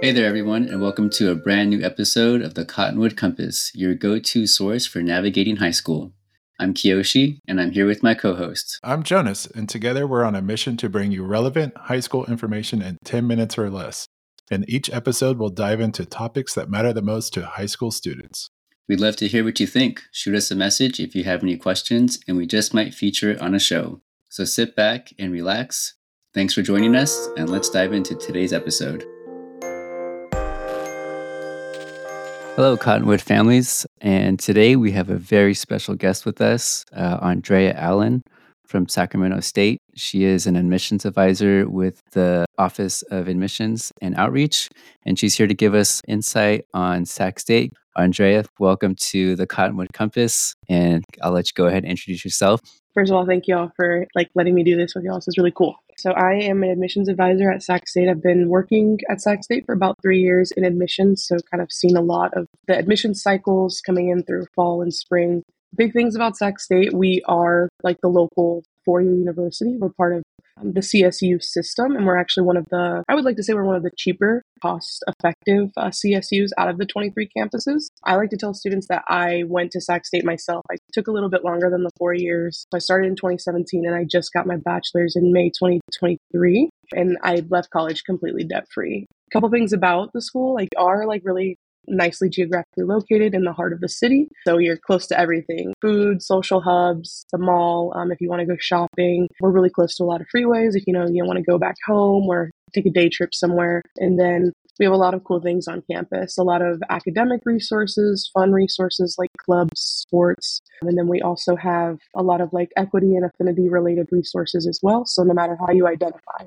Hey there, everyone, and welcome to a brand new episode of the Cottonwood Compass, your go to source for navigating high school. I'm Kiyoshi, and I'm here with my co host. I'm Jonas, and together we're on a mission to bring you relevant high school information in 10 minutes or less. In each episode, we'll dive into topics that matter the most to high school students. We'd love to hear what you think. Shoot us a message if you have any questions, and we just might feature it on a show. So sit back and relax. Thanks for joining us, and let's dive into today's episode. Hello, Cottonwood families. And today we have a very special guest with us, uh, Andrea Allen from Sacramento State. She is an admissions advisor with the Office of Admissions and Outreach, and she's here to give us insight on Sac State. Andrea, welcome to the Cottonwood Compass, and I'll let you go ahead and introduce yourself. First of all, thank you all for like letting me do this with y'all. This is really cool. So I am an admissions advisor at Sac State. I've been working at Sac State for about three years in admissions, so kind of seen a lot of the admission cycles coming in through fall and spring. Big things about Sac State, we are like the local four-year university. We're part of the CSU system, and we're actually one of the, I would like to say we're one of the cheaper, cost effective uh, CSUs out of the 23 campuses. I like to tell students that I went to Sac State myself. I took a little bit longer than the four years. I started in 2017 and I just got my bachelor's in May 2023, and I left college completely debt free. A couple things about the school, like, are like really nicely geographically located in the heart of the city. So you're close to everything food, social hubs, the mall. Um, if you want to go shopping, we're really close to a lot of freeways. If you know you want to go back home or take a day trip somewhere. And then we have a lot of cool things on campus, a lot of academic resources, fun resources like clubs, sports. And then we also have a lot of like equity and affinity related resources as well. So no matter how you identify,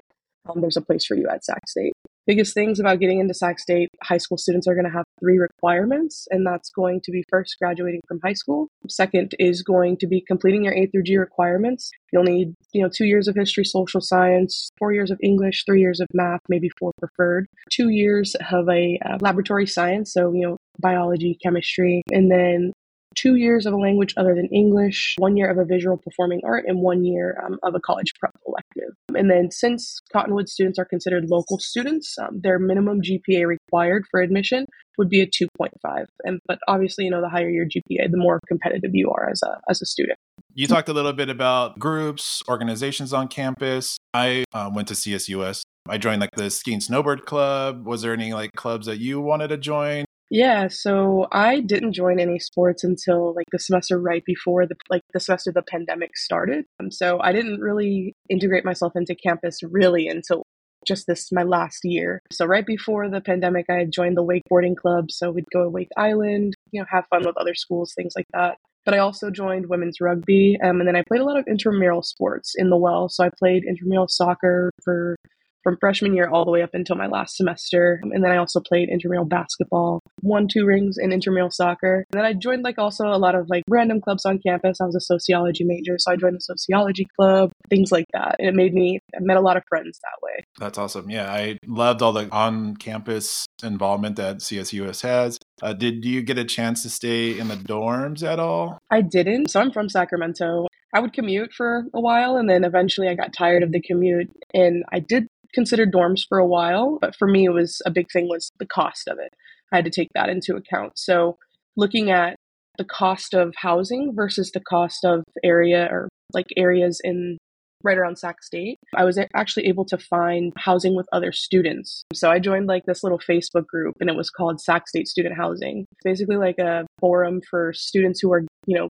um, there's a place for you at Sac State biggest things about getting into Sac State, high school students are going to have three requirements, and that's going to be first graduating from high school. Second is going to be completing your A through G requirements. You'll need, you know, two years of history, social science, four years of English, three years of math, maybe four preferred, two years of a uh, laboratory science, so you know, biology, chemistry, and then two years of a language other than English, one year of a visual performing art, and one year um, of a college prep elective. And then, since Cottonwood students are considered local students, um, their minimum GPA required for admission would be a 2.5. And but obviously, you know, the higher your GPA, the more competitive you are as a as a student. You talked a little bit about groups, organizations on campus. I uh, went to CSUS. I joined like the ski and snowboard club. Was there any like clubs that you wanted to join? Yeah, so I didn't join any sports until like the semester right before the like the semester the pandemic started. Um, so I didn't really integrate myself into campus really until just this my last year. So right before the pandemic, I had joined the wakeboarding club. So we'd go to Wake Island, you know, have fun with other schools, things like that. But I also joined women's rugby, um, and then I played a lot of intramural sports in the well. So I played intramural soccer for from freshman year all the way up until my last semester. And then I also played intramural basketball, won two rings in intramural soccer. And then I joined like also a lot of like random clubs on campus. I was a sociology major, so I joined the sociology club, things like that. And it made me, I met a lot of friends that way. That's awesome. Yeah, I loved all the on campus involvement that CSUS has. Uh, did you get a chance to stay in the dorms at all? I didn't. So I'm from Sacramento. I would commute for a while and then eventually I got tired of the commute and I did considered dorms for a while, but for me, it was a big thing was the cost of it. I had to take that into account. So looking at the cost of housing versus the cost of area or like areas in right around Sac State, I was actually able to find housing with other students. So I joined like this little Facebook group and it was called Sac State Student Housing. Basically like a forum for students who are, you know,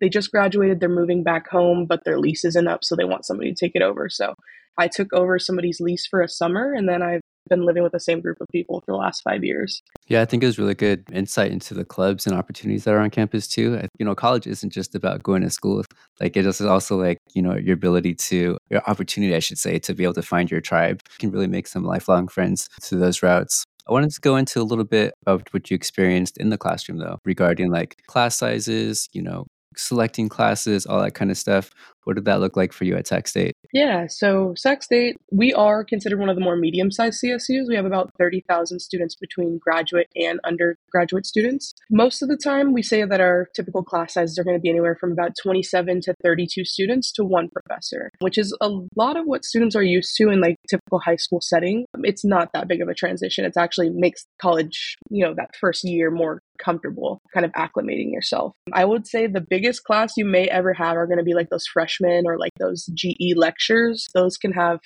they just graduated, they're moving back home, but their lease isn't up, so they want somebody to take it over. So I took over somebody's lease for a summer and then I've been living with the same group of people for the last five years. Yeah, I think it was really good insight into the clubs and opportunities that are on campus too. You know, college isn't just about going to school. Like it is also like, you know, your ability to, your opportunity, I should say, to be able to find your tribe. You can really make some lifelong friends through those routes. I wanted to go into a little bit of what you experienced in the classroom though, regarding like class sizes, you know, selecting classes, all that kind of stuff. What did that look like for you at Sac State? Yeah, so Sac State, we are considered one of the more medium sized CSUs. We have about 30,000 students between graduate and undergraduate students. Most of the time, we say that our typical class sizes are going to be anywhere from about 27 to 32 students to one professor, which is a lot of what students are used to in like typical high school setting. It's not that big of a transition. It actually makes college, you know, that first year more comfortable kind of acclimating yourself. I would say the biggest class you may ever have are going to be like those freshmen or like those GE lectures. Those can have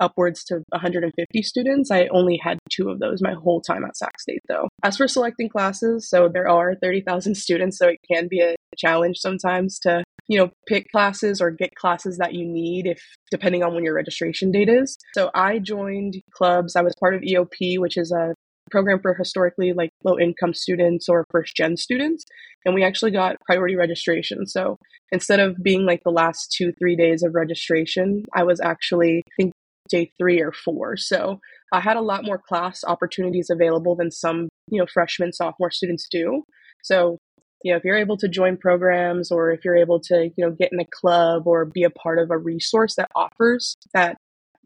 upwards to 150 students. I only had two of those my whole time at Sac State, though. As for selecting classes, so there are 30,000 students, so it can be a challenge sometimes to, you know, pick classes or get classes that you need if depending on when your registration date is. So I joined clubs. I was part of EOP, which is a program for historically like low income students or first gen students and we actually got priority registration. So instead of being like the last two three days of registration i was actually i think day three or four. So i had a lot more class opportunities available than some you know freshman sophomore students do. So you know if you're able to join programs or if you're able to you know get in a club or be a part of a resource that offers that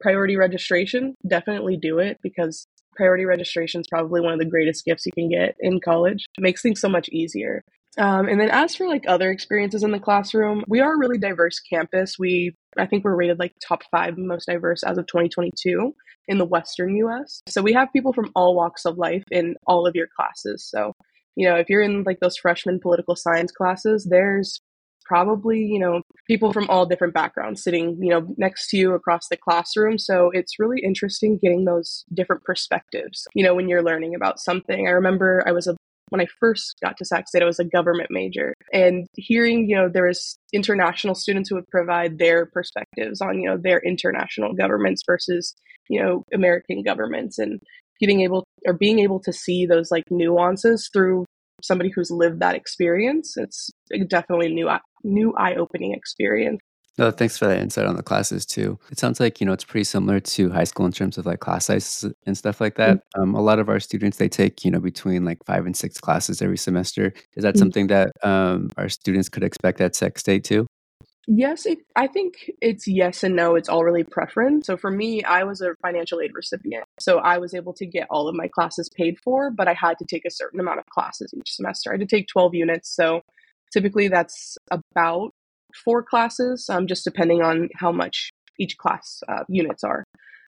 priority registration definitely do it because priority registration is probably one of the greatest gifts you can get in college. It makes things so much easier. Um, and then as for like other experiences in the classroom, we are a really diverse campus. We I think we're rated like top five most diverse as of 2022 in the Western US. So we have people from all walks of life in all of your classes. So, you know, if you're in like those freshman political science classes, there's probably, you know, people from all different backgrounds sitting, you know, next to you across the classroom. So it's really interesting getting those different perspectives, you know, when you're learning about something. I remember I was a when I first got to Sac State, I was a government major, and hearing, you know, there was international students who would provide their perspectives on, you know, their international governments versus, you know, American governments, and getting able or being able to see those like nuances through somebody who's lived that experience, it's definitely a new new eye opening experience. No, thanks for that insight on the classes too. It sounds like you know it's pretty similar to high school in terms of like class sizes and stuff like that. Mm-hmm. Um, a lot of our students they take you know between like five and six classes every semester. Is that mm-hmm. something that um, our students could expect at Sac State too? Yes, it, I think it's yes and no. It's all really preference. So for me, I was a financial aid recipient. So I was able to get all of my classes paid for, but I had to take a certain amount of classes each semester. I had to take 12 units. So typically that's about four classes, um, just depending on how much each class uh, units are.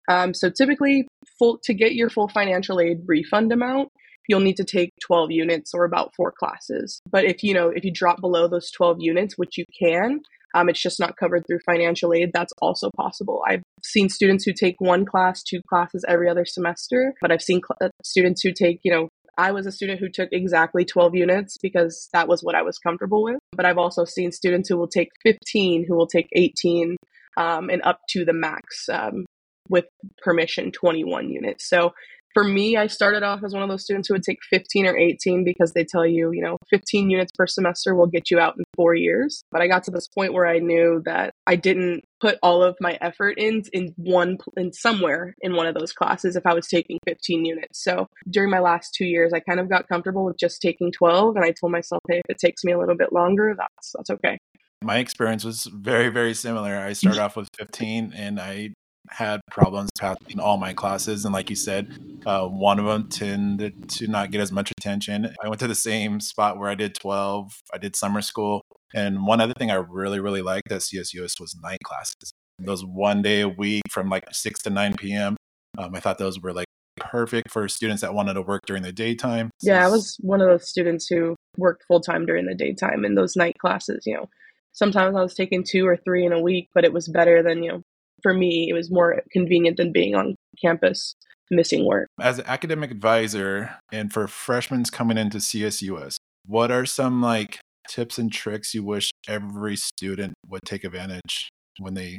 Um, so typically, full to get your full financial aid refund amount, you'll need to take 12 units or about four classes. But if you know if you drop below those 12 units, which you can, um, it's just not covered through financial aid. That's also possible. I've seen students who take one class, two classes every other semester, but I've seen cl- uh, students who take, you know, I was a student who took exactly 12 units because that was what I was comfortable with. But I've also seen students who will take 15, who will take 18, um, and up to the max um, with permission 21 units. So for me, I started off as one of those students who would take 15 or 18 because they tell you, you know, 15 units per semester will get you out in four years. But I got to this point where I knew that I didn't put all of my effort in in one in somewhere in one of those classes if I was taking 15 units. So during my last two years, I kind of got comfortable with just taking 12, and I told myself, hey, if it takes me a little bit longer, that's that's okay. My experience was very very similar. I started off with 15, and I had problems passing all my classes and like you said uh, one of them tended to not get as much attention. I went to the same spot where i did 12 i did summer school and one other thing i really really liked at csus was night classes. Those one day a week from like 6 to 9 p.m um, i thought those were like perfect for students that wanted to work during the daytime. Yeah i was one of those students who worked full-time during the daytime in those night classes you know. Sometimes i was taking two or three in a week but it was better than you know for me, it was more convenient than being on campus missing work. As an academic advisor and for freshmen coming into CSUS, what are some like tips and tricks you wish every student would take advantage when they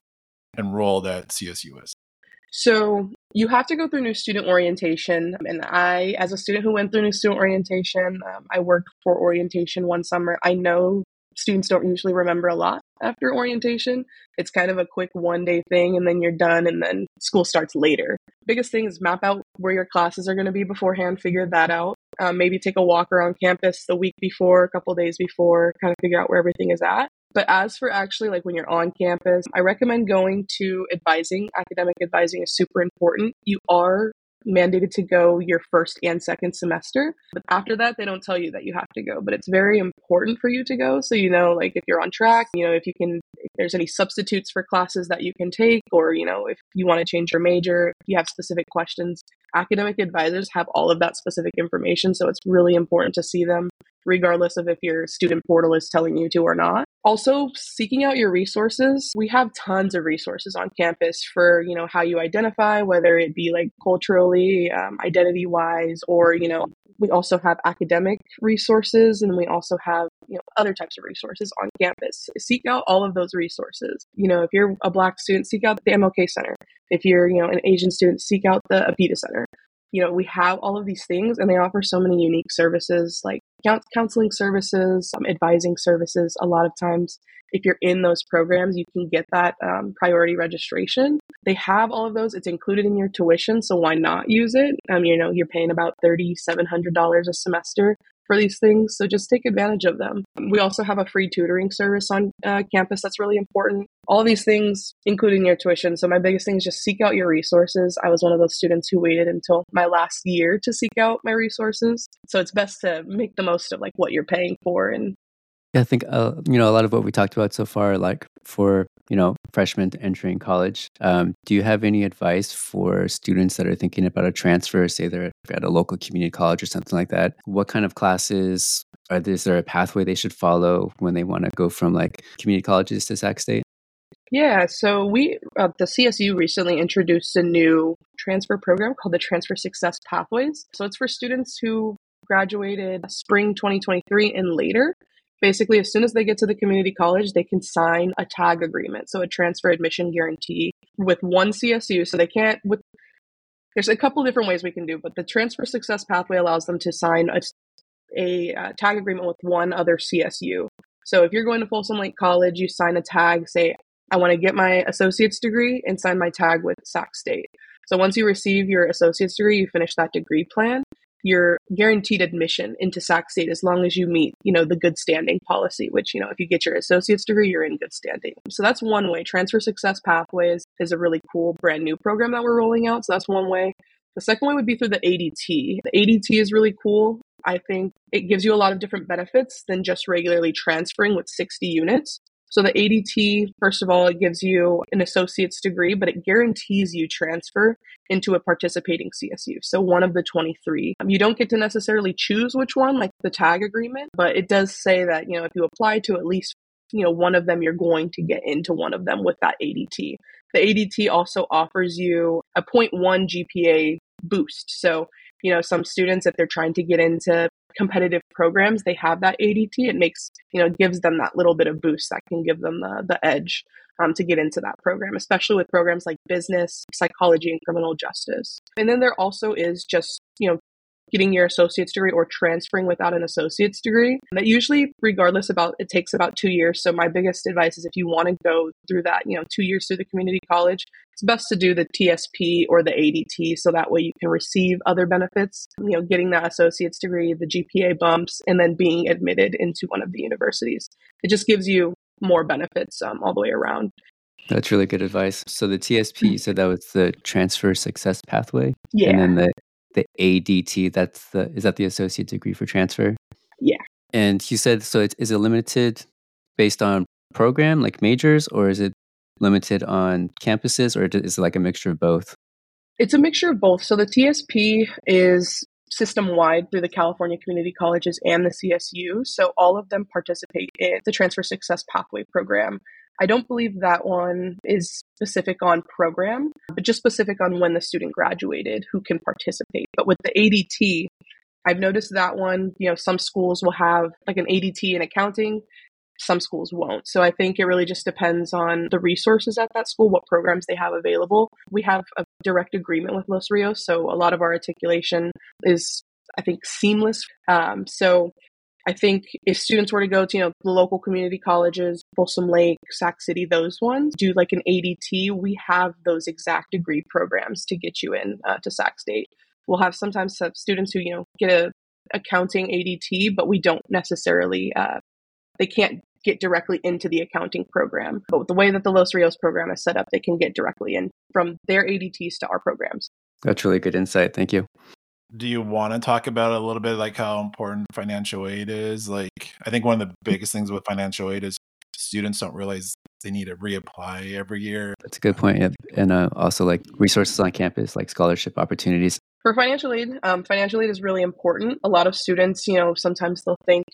enrolled at CSUS? So you have to go through new student orientation. And I, as a student who went through new student orientation, um, I worked for orientation one summer. I know students don't usually remember a lot after orientation. It's kind of a quick one day thing and then you're done and then school starts later. Biggest thing is map out where your classes are going to be beforehand, figure that out. Um, maybe take a walk around campus the week before, a couple days before, kind of figure out where everything is at. But as for actually like when you're on campus, I recommend going to advising. Academic advising is super important. You are mandated to go your first and second semester. But after that, they don't tell you that you have to go. But it's very important for you to go. So, you know, like if you're on track, you know, if you can, if there's any substitutes for classes that you can take, or, you know, if you want to change your major, if you have specific questions, academic advisors have all of that specific information. So it's really important to see them regardless of if your student portal is telling you to or not. Also, seeking out your resources. We have tons of resources on campus for, you know, how you identify, whether it be like culturally, um, identity wise, or, you know, we also have academic resources and we also have, you know, other types of resources on campus. Seek out all of those resources. You know, if you're a black student, seek out the MLK Center. If you're, you know, an Asian student, seek out the APIDA Center you know, we have all of these things and they offer so many unique services like counseling services, um, advising services. A lot of times, if you're in those programs, you can get that um, priority registration. They have all of those. It's included in your tuition, so why not use it? Um, you know, you're paying about $3,700 a semester for these things. So just take advantage of them. We also have a free tutoring service on uh, campus that's really important. All these things, including your tuition. So my biggest thing is just seek out your resources. I was one of those students who waited until my last year to seek out my resources. So it's best to make the most of like what you're paying for and yeah, I think uh, you know a lot of what we talked about so far, like for you know freshmen entering college. Um, do you have any advice for students that are thinking about a transfer? Say they're at a local community college or something like that. What kind of classes are there? Is there a pathway they should follow when they want to go from like community colleges to Sac State? Yeah, so we uh, the CSU recently introduced a new transfer program called the Transfer Success Pathways. So it's for students who graduated spring 2023 and later basically as soon as they get to the community college they can sign a tag agreement so a transfer admission guarantee with one csu so they can't with there's a couple different ways we can do but the transfer success pathway allows them to sign a, a, uh, tag agreement with one other csu so if you're going to folsom lake college you sign a tag say i want to get my associate's degree and sign my tag with sac state. So once you receive your associate's degree you finish that degree plan you're guaranteed admission into Sac State as long as you meet, you know, the good standing policy, which, you know, if you get your associate's degree, you're in good standing. So that's one way. Transfer Success Pathways is a really cool brand new program that we're rolling out. So that's one way. The second way would be through the ADT. The ADT is really cool. I think it gives you a lot of different benefits than just regularly transferring with 60 units. So the ADT, first of all, it gives you an associate's degree, but it guarantees you transfer into a participating CSU. So one of the 23. Um, you don't get to necessarily choose which one, like the tag agreement, but it does say that, you know, if you apply to at least, you know, one of them, you're going to get into one of them with that ADT. The ADT also offers you a 0.1 GPA boost. So, you know, some students, if they're trying to get into competitive programs, they have that ADT. It makes, you know, gives them that little bit of boost that can give them the, the edge um, to get into that program, especially with programs like business, psychology, and criminal justice. And then there also is just, you know, getting your associate's degree or transferring without an associate's degree. That usually, regardless about, it takes about two years. So my biggest advice is if you want to go through that, you know, two years through the community college, it's best to do the TSP or the ADT so that way you can receive other benefits, you know, getting that associate's degree, the GPA bumps, and then being admitted into one of the universities. It just gives you more benefits um, all the way around. That's really good advice. So the TSP, you said that was the transfer success pathway. Yeah. And then the the ADT. That's the is that the associate degree for transfer? Yeah. And you said so. It, is it limited based on program like majors, or is it limited on campuses, or is it like a mixture of both? It's a mixture of both. So the TSP is system wide through the California community colleges and the CSU. So all of them participate in the Transfer Success Pathway program. I don't believe that one is specific on program, but just specific on when the student graduated who can participate. But with the ADT, I've noticed that one, you know, some schools will have like an ADT in accounting, some schools won't. So I think it really just depends on the resources at that school, what programs they have available. We have a direct agreement with Los Rios, so a lot of our articulation is, I think, seamless. Um, so I think if students were to go to, you know, the local community colleges, Folsom Lake, Sac City, those ones, do like an ADT, we have those exact degree programs to get you in uh, to Sac State. We'll have sometimes students who, you know, get a accounting ADT, but we don't necessarily, uh, they can't get directly into the accounting program. But the way that the Los Rios program is set up, they can get directly in from their ADTs to our programs. That's really good insight. Thank you. Do you want to talk about a little bit like how important financial aid is? Like, I think one of the biggest things with financial aid is students don't realize they need to reapply every year. That's a good point. Yeah. And uh, also like resources on campus, like scholarship opportunities. For financial aid, um, financial aid is really important. A lot of students, you know, sometimes they'll think,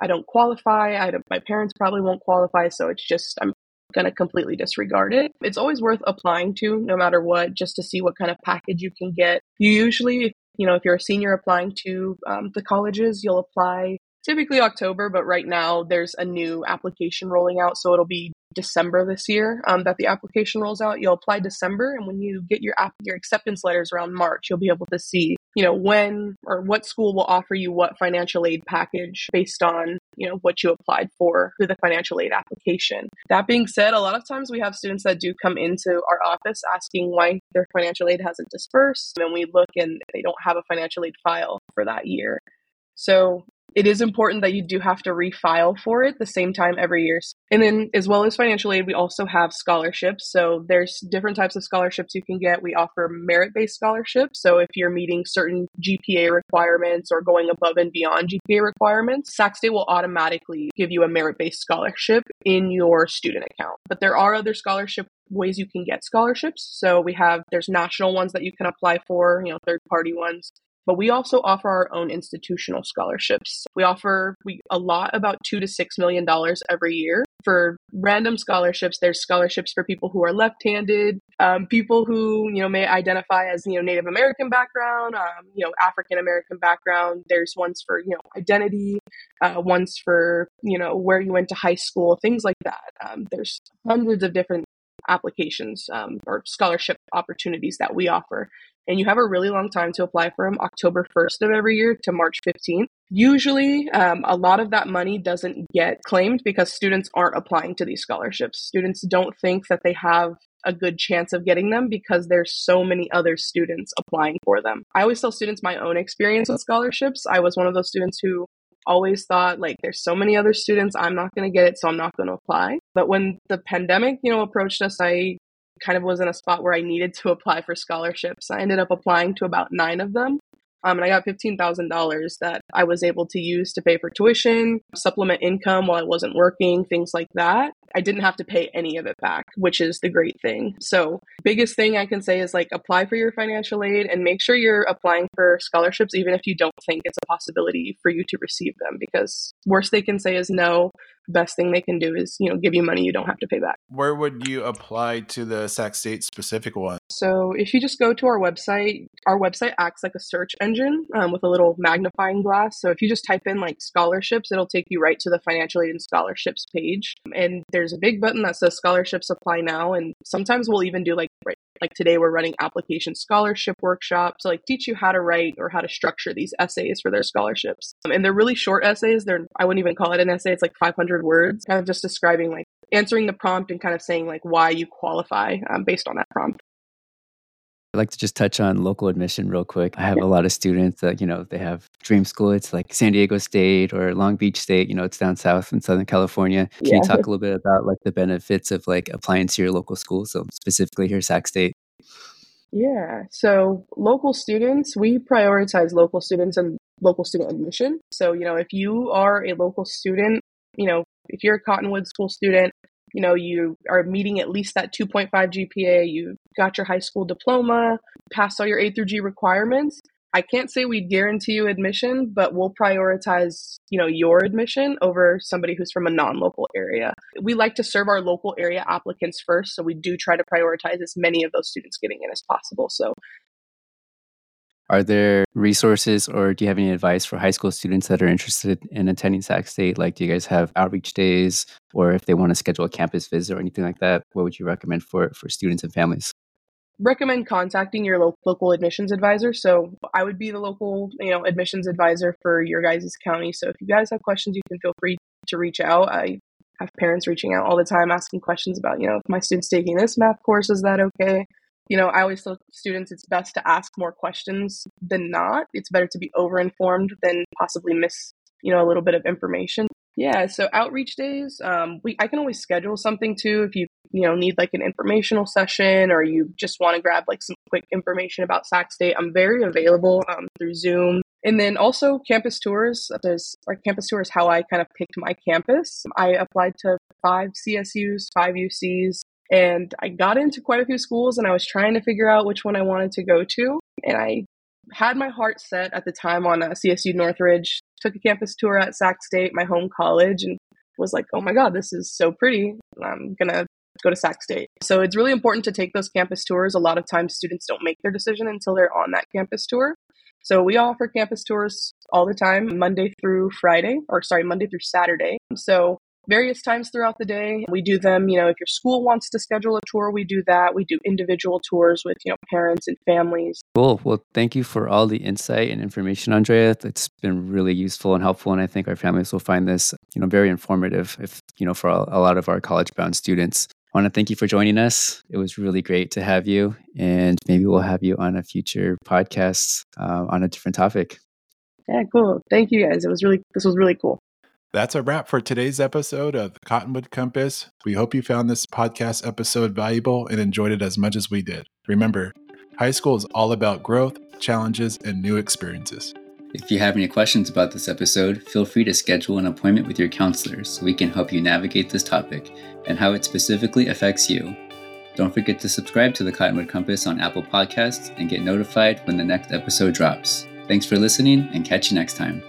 I don't qualify. I don't, my parents probably won't qualify. So it's just, I'm going to completely disregard it. It's always worth applying to, no matter what, just to see what kind of package you can get. You usually, you know, if you're a senior applying to um, the colleges, you'll apply typically October, but right now there's a new application rolling out. So it'll be December this year um, that the application rolls out. You'll apply December, and when you get your app, your acceptance letters around March, you'll be able to see, you know, when or what school will offer you what financial aid package based on, you know, what you applied for through the financial aid application. That being said, a lot of times we have students that do come into our office asking why their financial aid hasn't dispersed, and we look and they don't have a financial aid file for that year. So it is important that you do have to refile for it the same time every year. And then, as well as financial aid, we also have scholarships. So, there's different types of scholarships you can get. We offer merit based scholarships. So, if you're meeting certain GPA requirements or going above and beyond GPA requirements, Sac State will automatically give you a merit based scholarship in your student account. But there are other scholarship ways you can get scholarships. So we have there's national ones that you can apply for, you know, third party ones but we also offer our own institutional scholarships. We offer we a lot about two to six million dollars every year for random scholarships. There's scholarships for people who are left-handed, um, people who you know may identify as you know Native American background, um, you know African American background. There's ones for you know identity, uh, ones for you know where you went to high school, things like that. Um, there's hundreds of different applications um, or scholarship opportunities that we offer. And you have a really long time to apply for them october 1st of every year to march 15th usually um, a lot of that money doesn't get claimed because students aren't applying to these scholarships. Students don't think that they have a good chance of getting them because there's so many other students applying for them. I always tell students my own experience with scholarships. I was one of those students who always thought like there's so many other students i'm not going to get it so i'm not going to apply but when the pandemic you know approached us i kind of was in a spot where I needed to apply for scholarships. I ended up applying to about nine of them. Um, and I got $15,000 that I was able to use to pay for tuition, supplement income while I wasn't working, things like that. I didn't have to pay any of it back, which is the great thing. So, biggest thing I can say is like apply for your financial aid and make sure you're applying for scholarships, even if you don't think it's a possibility for you to receive them, because worst they can say is no best thing they can do is you know give you money you don't have to pay back. Where would you apply to the sac state specific one? So if you just go to our website our website acts like a search engine um, with a little magnifying glass. So if you just type in like scholarships it'll take you right to the financial aid and scholarships page. And there's a big button that says scholarships apply now and sometimes we'll even do like right like today we're running application scholarship workshops to like teach you how to write or how to structure these essays for their scholarships. Um, and they're really short essays. They're i wouldn't even call it an essay. It's like 500 words kind of just describing like answering the prompt and kind of saying like why you qualify um, based on that prompt I'd like to just touch on local admission real quick. I have a lot of students that, you know, they have dream school. It's like San Diego State or Long Beach State, you know, it's down south in Southern California. Can yeah. you talk a little bit about like the benefits of like applying to your local school? So specifically here, Sac State. Yeah. So local students, we prioritize local students and local student admission. So, you know, if you are a local student, you know, if you're a Cottonwood school student, you know, you are meeting at least that 2.5 GPA, you got your high school diploma, passed all your A through G requirements. I can't say we guarantee you admission, but we'll prioritize, you know, your admission over somebody who's from a non-local area. We like to serve our local area applicants first, so we do try to prioritize as many of those students getting in as possible. So are there resources or do you have any advice for high school students that are interested in attending Sac State? Like, do you guys have outreach days or if they want to schedule a campus visit or anything like that? What would you recommend for, for students and families? Recommend contacting your lo- local admissions advisor. So I would be the local, you know, admissions advisor for your guys' county. So if you guys have questions, you can feel free to reach out. I have parents reaching out all the time asking questions about, you know, if my student's taking this math course, is that okay? You know, I always tell students it's best to ask more questions than not. It's better to be over informed than possibly miss, you know, a little bit of information. Yeah, so outreach days, um, we I can always schedule something too if you you know need like an informational session or you just want to grab like some quick information about Sac State. I'm very available um, through Zoom. And then also campus tours. There's our campus tours how I kind of picked my campus. I applied to five CSUs, five UCs, and I got into quite a few schools and I was trying to figure out which one I wanted to go to. And I had my heart set at the time on CSU Northridge, took a campus tour at Sac State, my home college, and was like, oh my God, this is so pretty. I'm going to go to Sac State. So it's really important to take those campus tours. A lot of times students don't make their decision until they're on that campus tour. So we offer campus tours all the time, Monday through Friday, or sorry, Monday through Saturday. So various times throughout the day. We do them, you know, if your school wants to schedule a tour, we do that. We do individual tours with, you know, parents and families. Cool. Well, thank you for all the insight and information, Andrea. It's been really useful and helpful. And I think our families will find this, you know, very informative if, you know, for a lot of our college bound students. I want to thank you for joining us. It was really great to have you. And maybe we'll have you on a future podcast uh, on a different topic. Yeah, cool. Thank you guys. It was really, this was really cool. That's a wrap for today's episode of the Cottonwood Compass. We hope you found this podcast episode valuable and enjoyed it as much as we did. Remember, high school is all about growth, challenges, and new experiences. If you have any questions about this episode, feel free to schedule an appointment with your counselor so we can help you navigate this topic and how it specifically affects you. Don't forget to subscribe to the Cottonwood Compass on Apple Podcasts and get notified when the next episode drops. Thanks for listening and catch you next time.